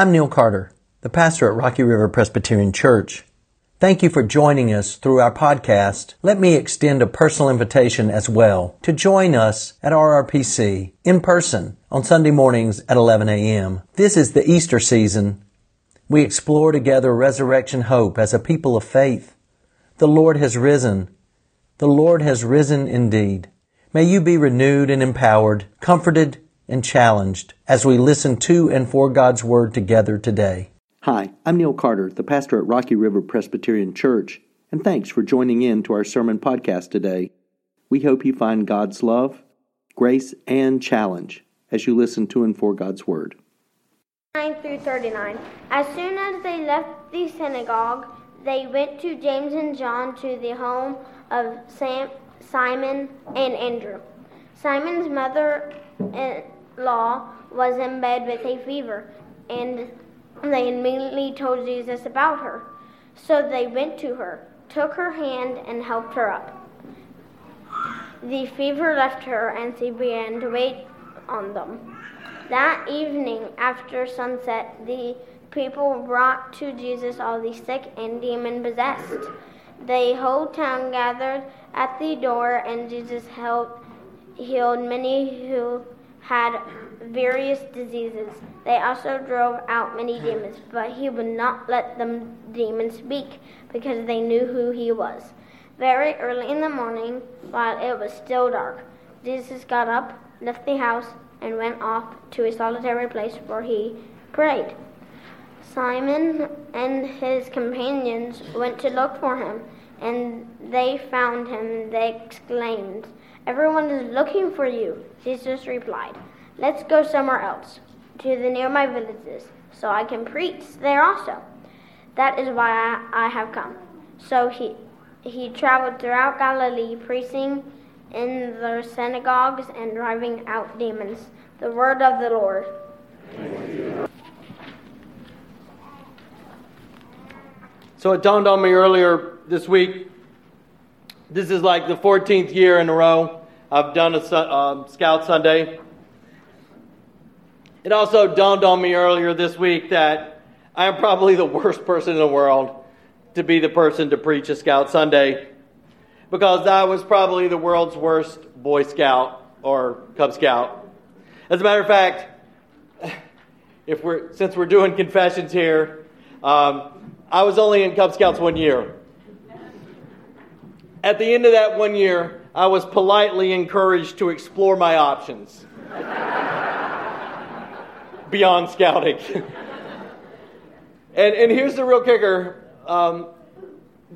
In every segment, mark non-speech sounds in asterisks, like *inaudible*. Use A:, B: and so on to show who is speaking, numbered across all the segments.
A: I'm Neil Carter, the pastor at Rocky River Presbyterian Church. Thank you for joining us through our podcast. Let me extend a personal invitation as well to join us at RRPC in person on Sunday mornings at 11 a.m. This is the Easter season. We explore together resurrection hope as a people of faith. The Lord has risen. The Lord has risen indeed. May you be renewed and empowered, comforted and challenged as we listen to and for God's Word together today.
B: Hi, I'm Neil Carter, the pastor at Rocky River Presbyterian Church, and thanks for joining in to our sermon podcast today. We hope you find God's love, grace, and challenge as you listen to and for God's Word.
C: 9 through 39. As soon as they left the synagogue, they went to James and John to the home of Sam, Simon and Andrew. Simon's mother in law was in bed with a fever, and they immediately told Jesus about her. So they went to her, took her hand, and helped her up. The fever left her, and she began to wait on them. That evening, after sunset, the people brought to Jesus all the sick and demon possessed. The whole town gathered at the door, and Jesus helped, healed many who had various diseases. They also drove out many demons, but he would not let them demons speak because they knew who he was. Very early in the morning, while it was still dark, Jesus got up, left the house, and went off to a solitary place where he prayed. Simon and his companions went to look for him, and they found him. They exclaimed, Everyone is looking for you. Jesus replied, Let's go somewhere else, to the nearby villages, so I can preach there also. That is why I, have come. So he, he traveled throughout Galilee, preaching in the synagogues and driving out demons. The word of the Lord.
D: So it dawned on me earlier this week. This is like the 14th year in a row I've done a uh, Scout Sunday. It also dawned on me earlier this week that I am probably the worst person in the world to be the person to preach a Scout Sunday because I was probably the world's worst Boy Scout or Cub Scout. As a matter of fact, if we're since we're doing confessions here, um, I was only in Cub Scouts one year. At the end of that one year, I was politely encouraged to explore my options *laughs* beyond scouting. *laughs* and, and here's the real kicker um,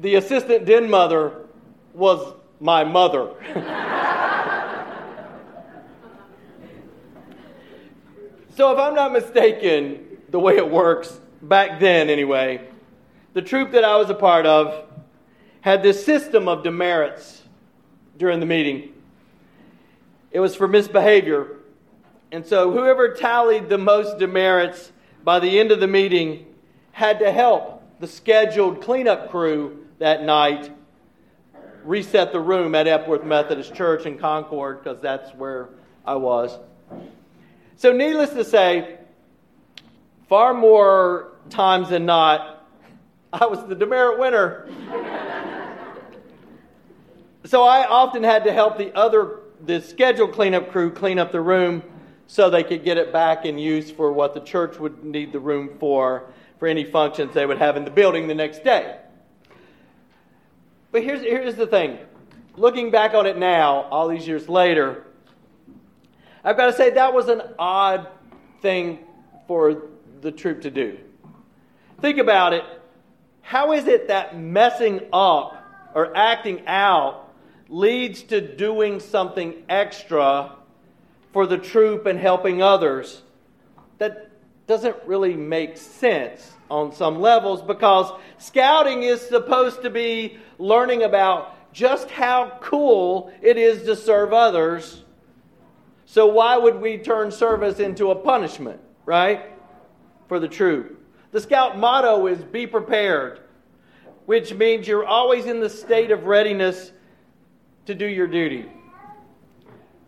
D: the assistant den mother was my mother. *laughs* so, if I'm not mistaken, the way it works, back then anyway, the troop that I was a part of had this system of demerits during the meeting. It was for misbehavior. And so whoever tallied the most demerits by the end of the meeting had to help the scheduled cleanup crew that night reset the room at Epworth Methodist Church in Concord because that's where I was. So, needless to say, far more times than not, I was the demerit winner. So I often had to help the other, the scheduled cleanup crew clean up the room so they could get it back in use for what the church would need the room for, for any functions they would have in the building the next day. But here's, here's the thing looking back on it now, all these years later, I've got to say that was an odd thing for the troop to do. Think about it. How is it that messing up or acting out leads to doing something extra for the troop and helping others. That doesn't really make sense on some levels because scouting is supposed to be learning about just how cool it is to serve others. So, why would we turn service into a punishment, right? For the troop. The scout motto is be prepared, which means you're always in the state of readiness to do your duty.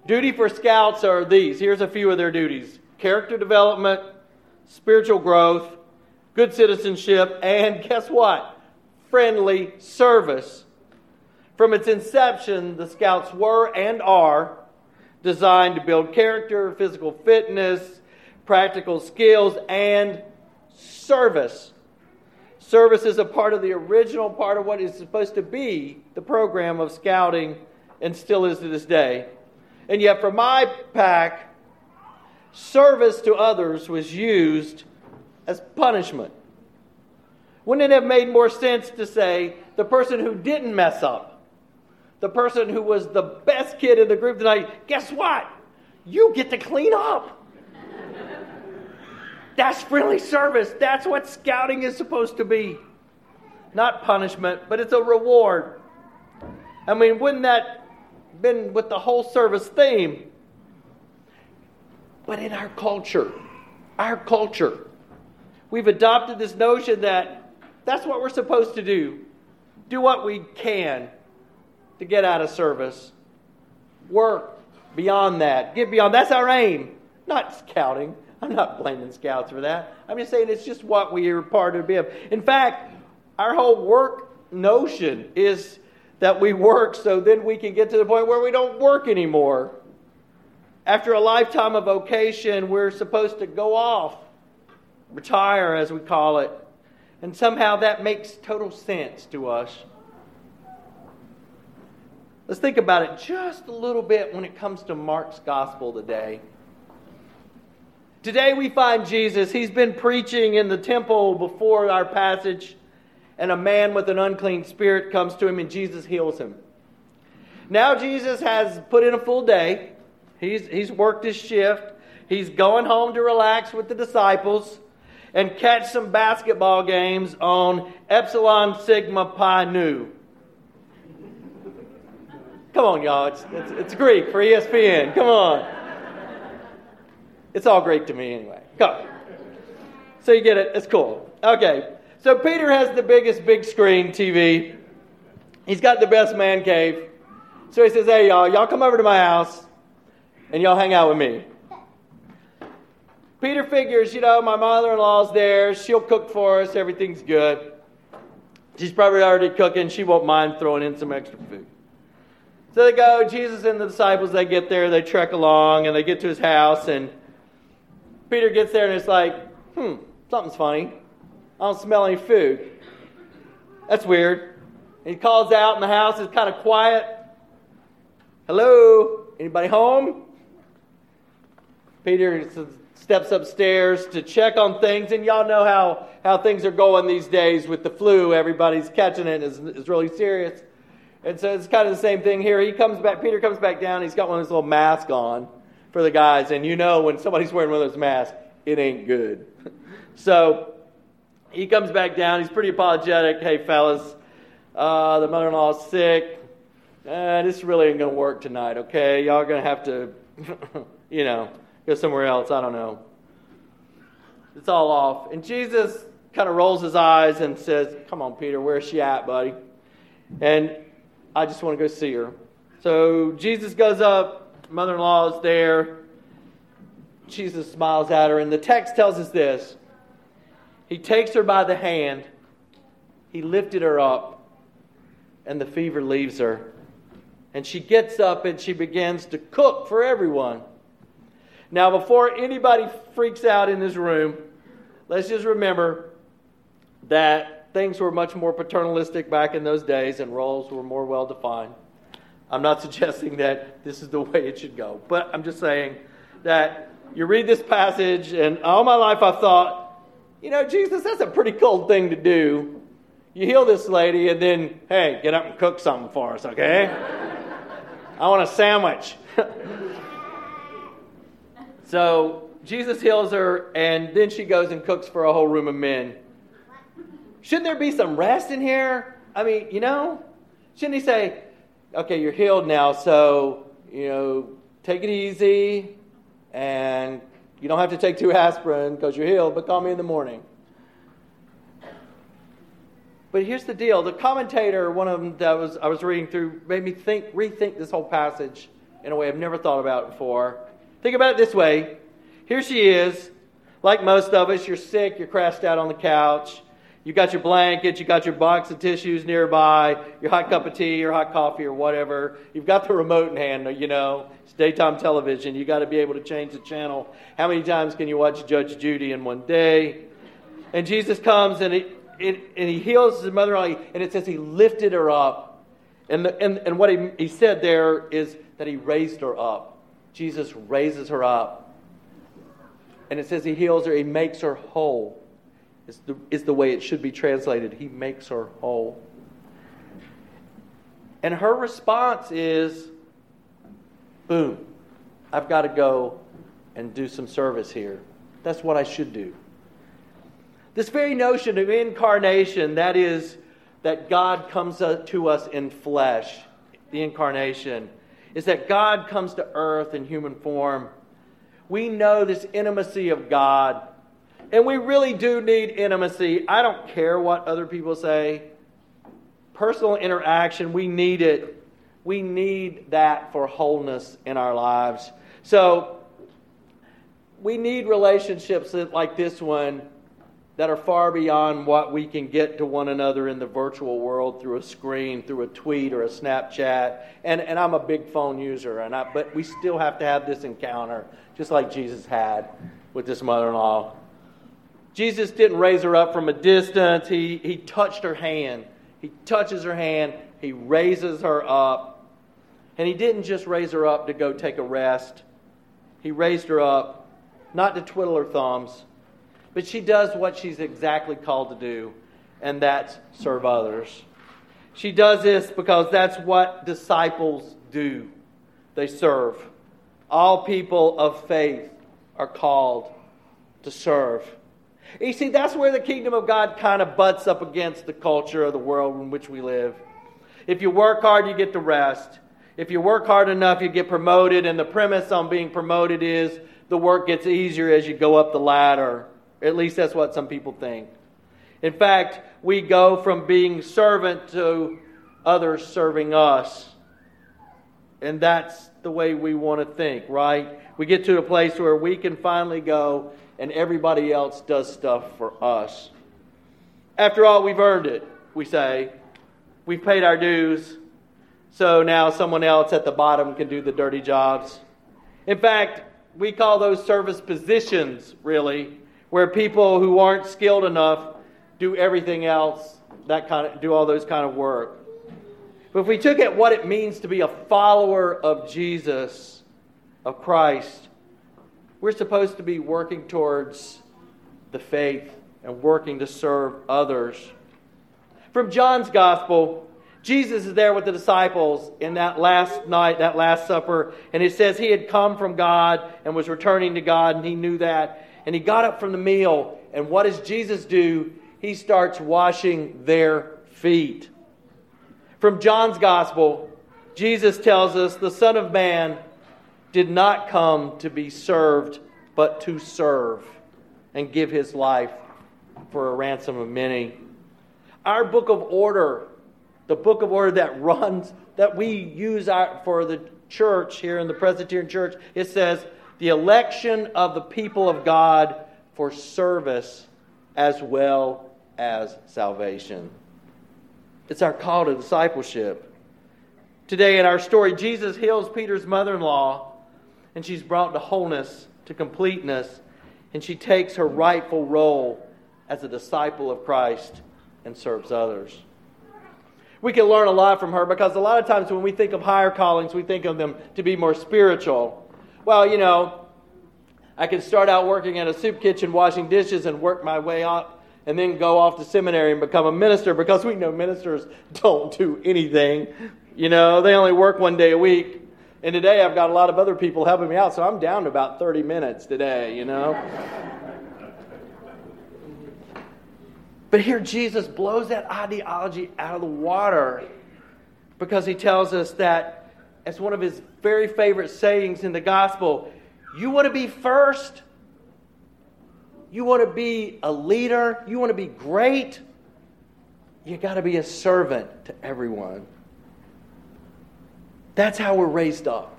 D: Duty for scouts are these. Here's a few of their duties character development, spiritual growth, good citizenship, and *laughs* guess what? Friendly service. From its inception, the Scouts were and are designed to build character, physical fitness, practical skills, and service. Service is a part of the original part of what is supposed to be the program of scouting and still is to this day. And yet, for my pack, service to others was used as punishment. Wouldn't it have made more sense to say the person who didn't mess up, the person who was the best kid in the group tonight, guess what? You get to clean up. That's friendly service. That's what scouting is supposed to be. Not punishment, but it's a reward. I mean, wouldn't that been with the whole service theme? But in our culture, our culture, we've adopted this notion that that's what we're supposed to do. Do what we can to get out of service. Work beyond that. Get beyond. That's our aim. Not scouting. *laughs* I'm not blaming scouts for that. I'm just saying it's just what we are part of. In fact, our whole work notion is that we work so then we can get to the point where we don't work anymore. After a lifetime of vocation, we're supposed to go off, retire as we call it, and somehow that makes total sense to us. Let's think about it just a little bit when it comes to Mark's gospel today. Today we find Jesus. He's been preaching in the temple before our passage, and a man with an unclean spirit comes to him, and Jesus heals him. Now Jesus has put in a full day. He's, he's worked his shift. He's going home to relax with the disciples and catch some basketball games on Epsilon Sigma Pi Nu. Come on, y'all. It's, it's, it's Greek for ESPN. Come on. It's all Greek to me anyway. So you get it. It's cool. Okay. So Peter has the biggest big screen TV. He's got the best man cave. So he says, Hey, y'all, y'all come over to my house and y'all hang out with me. Peter figures, you know, my mother in law's there. She'll cook for us. Everything's good. She's probably already cooking. She won't mind throwing in some extra food. So they go, Jesus and the disciples, they get there, they trek along, and they get to his house, and Peter gets there and it's like, hmm, something's funny. I don't smell any food. That's weird. And he calls out in the house, it's kind of quiet. Hello? Anybody home? Peter steps upstairs to check on things, and y'all know how, how things are going these days with the flu. Everybody's catching it, it's, it's really serious. And so it's kind of the same thing here. He comes back, Peter comes back down, he's got one of his little masks on for the guys, and you know when somebody's wearing one of those masks, it ain't good. *laughs* so he comes back down. He's pretty apologetic. Hey, fellas, uh, the mother in law's sick. Uh, this really ain't going to work tonight, okay? Y'all going to have to, *laughs* you know, go somewhere else. I don't know. It's all off. And Jesus kind of rolls his eyes and says, Come on, Peter, where's she at, buddy? And I just want to go see her. So Jesus goes up, mother in law is there. Jesus smiles at her, and the text tells us this He takes her by the hand, he lifted her up, and the fever leaves her. And she gets up and she begins to cook for everyone. Now, before anybody freaks out in this room, let's just remember that things were much more paternalistic back in those days and roles were more well defined. I'm not suggesting that this is the way it should go, but I'm just saying that you read this passage, and all my life I've thought, you know, Jesus, that's a pretty cool thing to do. You heal this lady, and then, hey, get up and cook something for us, okay? *laughs* I want a sandwich. *laughs* so Jesus heals her, and then she goes and cooks for a whole room of men. Shouldn't there be some rest in here? I mean, you know, shouldn't he say, okay, you're healed now, so, you know, take it easy, and you don't have to take two *laughs* aspirin because you're healed, but call me in the morning. But here's the deal. The commentator, one of them that was I was reading through, made me think, rethink this whole passage in a way I've never thought about before. Think about it this way. Here she is, Like most of us, you're sick, you're crashed out on the couch. You got your blanket, you got your box of tissues nearby, your hot cup of tea or hot coffee or whatever. You've got the remote in hand, you know. It's daytime television. You got to be able to change the channel. How many times can you watch Judge Judy in one day? And Jesus comes and he, and he heals his mother-in-law, and it says he lifted her up. And, the, and, and what he, he said there is that he raised her up. Jesus raises her up. And it says he heals her, he makes her whole is the, is the way it should be translated. He makes her whole. And her response is boom, I've got to go and do some service here. That's what I should do. This very notion of incarnation, that is, that God comes to us in flesh, the incarnation, is that God comes to earth in human form. We know this intimacy of God and we really do need intimacy. I don't care what other people say. Personal interaction, we need it. We need that for wholeness in our lives. So, we need relationships like this one that are far beyond what we can get to one another in the virtual world through a screen, through a tweet or a Snapchat. And, and I'm a big phone user, and I, but we still have to have this encounter, just like Jesus had with this mother in law. Jesus didn't raise her up from a distance. He, he touched her hand. He touches her hand. He raises her up. And he didn't just raise her up to go take a rest. He raised her up not to twiddle her thumbs, but she does what she's exactly called to do, and that's serve others. She does this because that's what disciples do they serve. All people of faith are called to serve. You see, that's where the kingdom of God kind of butts up against the culture of the world in which we live. If you work hard, you get the rest. If you work hard enough, you get promoted, and the premise on being promoted is the work gets easier as you go up the ladder. At least that's what some people think. In fact, we go from being servant to others serving us. And that's the way we want to think, right? We get to a place where we can finally go and everybody else does stuff for us. After all, we've earned it, we say. We've paid our dues, so now someone else at the bottom can do the dirty jobs. In fact, we call those service positions, really, where people who aren't skilled enough do everything else, that kind of, do all those kind of work. But if we took at what it means to be a follower of Jesus, of Christ, we're supposed to be working towards the faith and working to serve others. From John's gospel, Jesus is there with the disciples in that last night, that last supper, and it says he had come from God and was returning to God, and he knew that. And he got up from the meal, and what does Jesus do? He starts washing their feet. From John's gospel, Jesus tells us the Son of Man did not come to be served, but to serve and give his life for a ransom of many. Our book of order, the book of order that *laughs* runs, that we use for the church here in the Presbyterian Church, it says, the election of the people of God for service as well as salvation. It's our call to discipleship. Today in our story, Jesus heals Peter's mother in law and she's brought to wholeness, to completeness, and she takes her rightful role as a disciple of Christ and serves others. We can learn a lot from her because a lot of times when we think of higher callings, we think of them to be more spiritual. Well, you know, I can start out working at a soup kitchen washing dishes and work my way up and then go off to seminary and become a minister because we know ministers *laughs* don't do anything. You know, they only work one day a week. And today I've got a lot of other people helping me out, so I'm down to about 30 minutes today, you know? but here Jesus blows that ideology out of the water because he tells us that, as one of his very favorite sayings in the gospel, you want to be first? You want to be a leader? You want to be great? You got to be a servant to everyone. That's how we're raised up.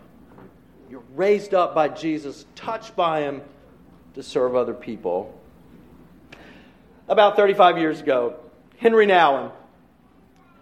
D: You're raised up by Jesus, touched by Him, to serve other people. About 35 years ago, Henri Nouwen,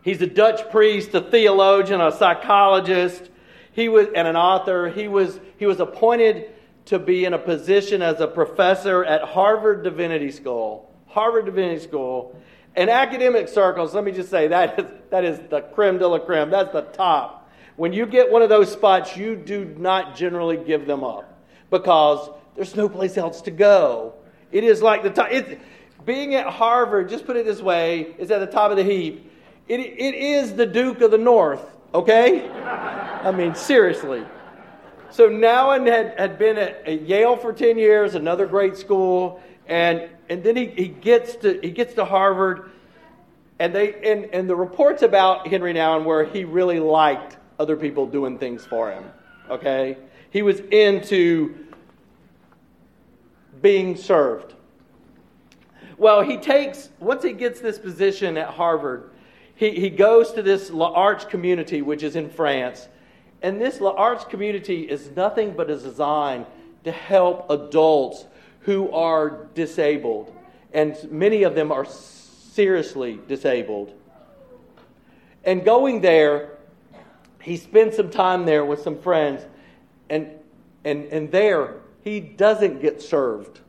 D: he's a Dutch priest, a theologian, a psychologist, he was, and an author. He was, he was appointed to be in a position as a professor at Harvard Divinity School. Harvard Divinity School. In academic circles, let me just say that is, that is the creme de la creme. That's the top. When you get one of those spots, you do not generally give them up because there's no place else to go. It is like the top. It's, being at Harvard, just put it this way, is at the top of the heap. It, it is the Duke of the North, okay? I mean, seriously. So Nouwen had, had been at, at, Yale for 10 years, another great school, and, and then he, he, gets to, he gets to Harvard, and, they, and, and the reports about Henri Nouwen were he really liked other people doing things for him, okay? He was into being served. Well, he takes, once he gets this position at Harvard, he, he goes to this L'Arche community, which is in France. And this L'Arche community is nothing but a design to help adults who are disabled. And many of them are seriously disabled. And going there, he spends some time there with some friends. And, and, and there, he doesn't get served.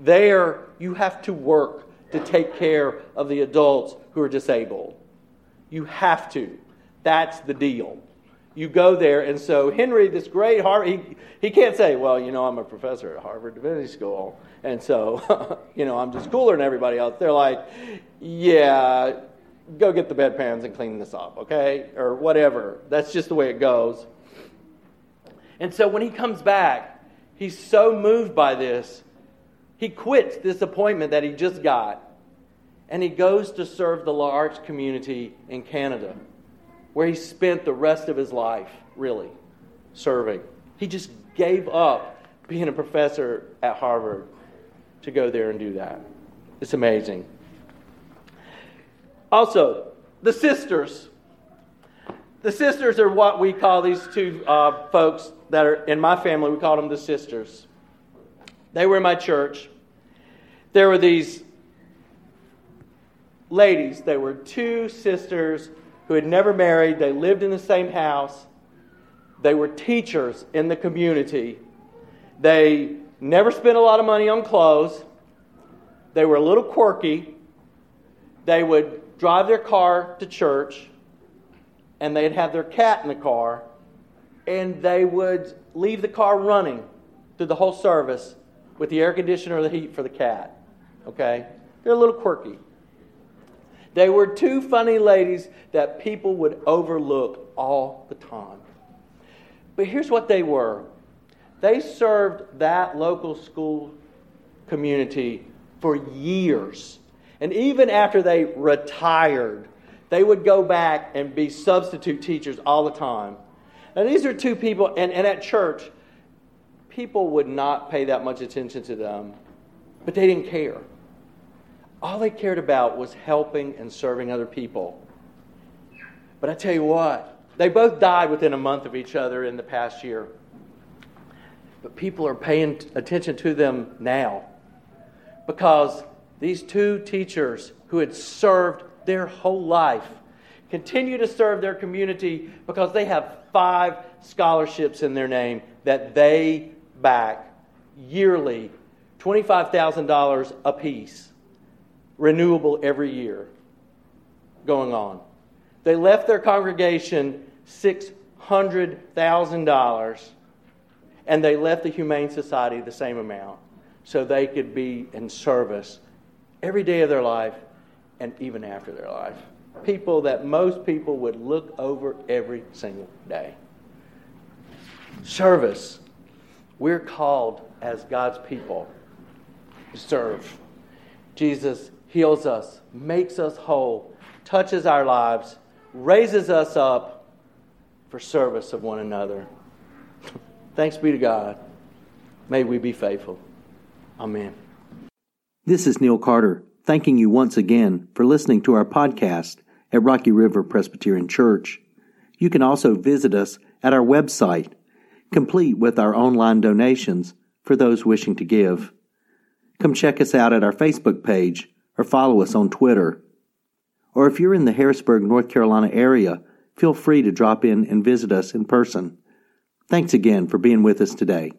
D: There, you have to work to take care of the adults who are disabled. You have to. That's the deal. You go there, and so Henri, this great Harvard, he, he can't say, well, you know, I'm a professor at Harvard Divinity School, and so, *laughs* you know, I'm just cooler than everybody else. They're like, yeah, go get the bedpans and clean this up, okay? Or whatever. That's just the way it goes. And so when he comes back, he's so moved by this, he quits this appointment that he just got and he goes to serve the L'Arche community in Canada, where he spent the rest of his life, really, serving. He just gave up being a professor at Harvard to go there and do that. It's amazing. Also, the sisters. The sisters are what we call these two uh, folks that are in my family, we call them the sisters. They were in my church. There were these ladies. They were two sisters who had never married. They lived in the same house. They were teachers in the community. They never spent a lot of money on clothes. They were a little quirky. They would drive their car to church, and they'd have their cat in the car, and they would leave the car running through the whole service with the air conditioner or the heat for the cat. Okay? They're a little quirky. They were two funny ladies that people would overlook all the time. But here's what they were they served that local school community for years. And even after they retired, they would go back and be substitute teachers all the time. Now, these are two people, and, and at church, people would not pay that much attention to them, but they didn't care. All they cared about was helping and serving other people. But I tell you what, they both died within a month of each other in the past year. But people are paying attention to them now because these two teachers who had served their whole life continue to serve their community because they have five scholarships in their name that they back yearly $25,000 apiece renewable every year going on. They left their congregation $600,000 and they left the Humane Society the same amount so they could be in service every day of their life and even after their life. People that most people would look over every single day. Service. We're called as God's people to serve. Jesus heals us, makes us whole, touches our lives, raises us up for service of one another. Thanks be to God. May we be faithful. Amen.
B: This is Neil Carter, thanking you once again for listening to our podcast at Rocky River Presbyterian Church. You can also visit us at our website, complete with our online donations for those wishing to give.
D: come check us out at our Facebook page or follow us on Twitter. Or if you're in the Harrisburg, North Carolina area, feel free to drop in and visit us in person. Thanks again for being with us today.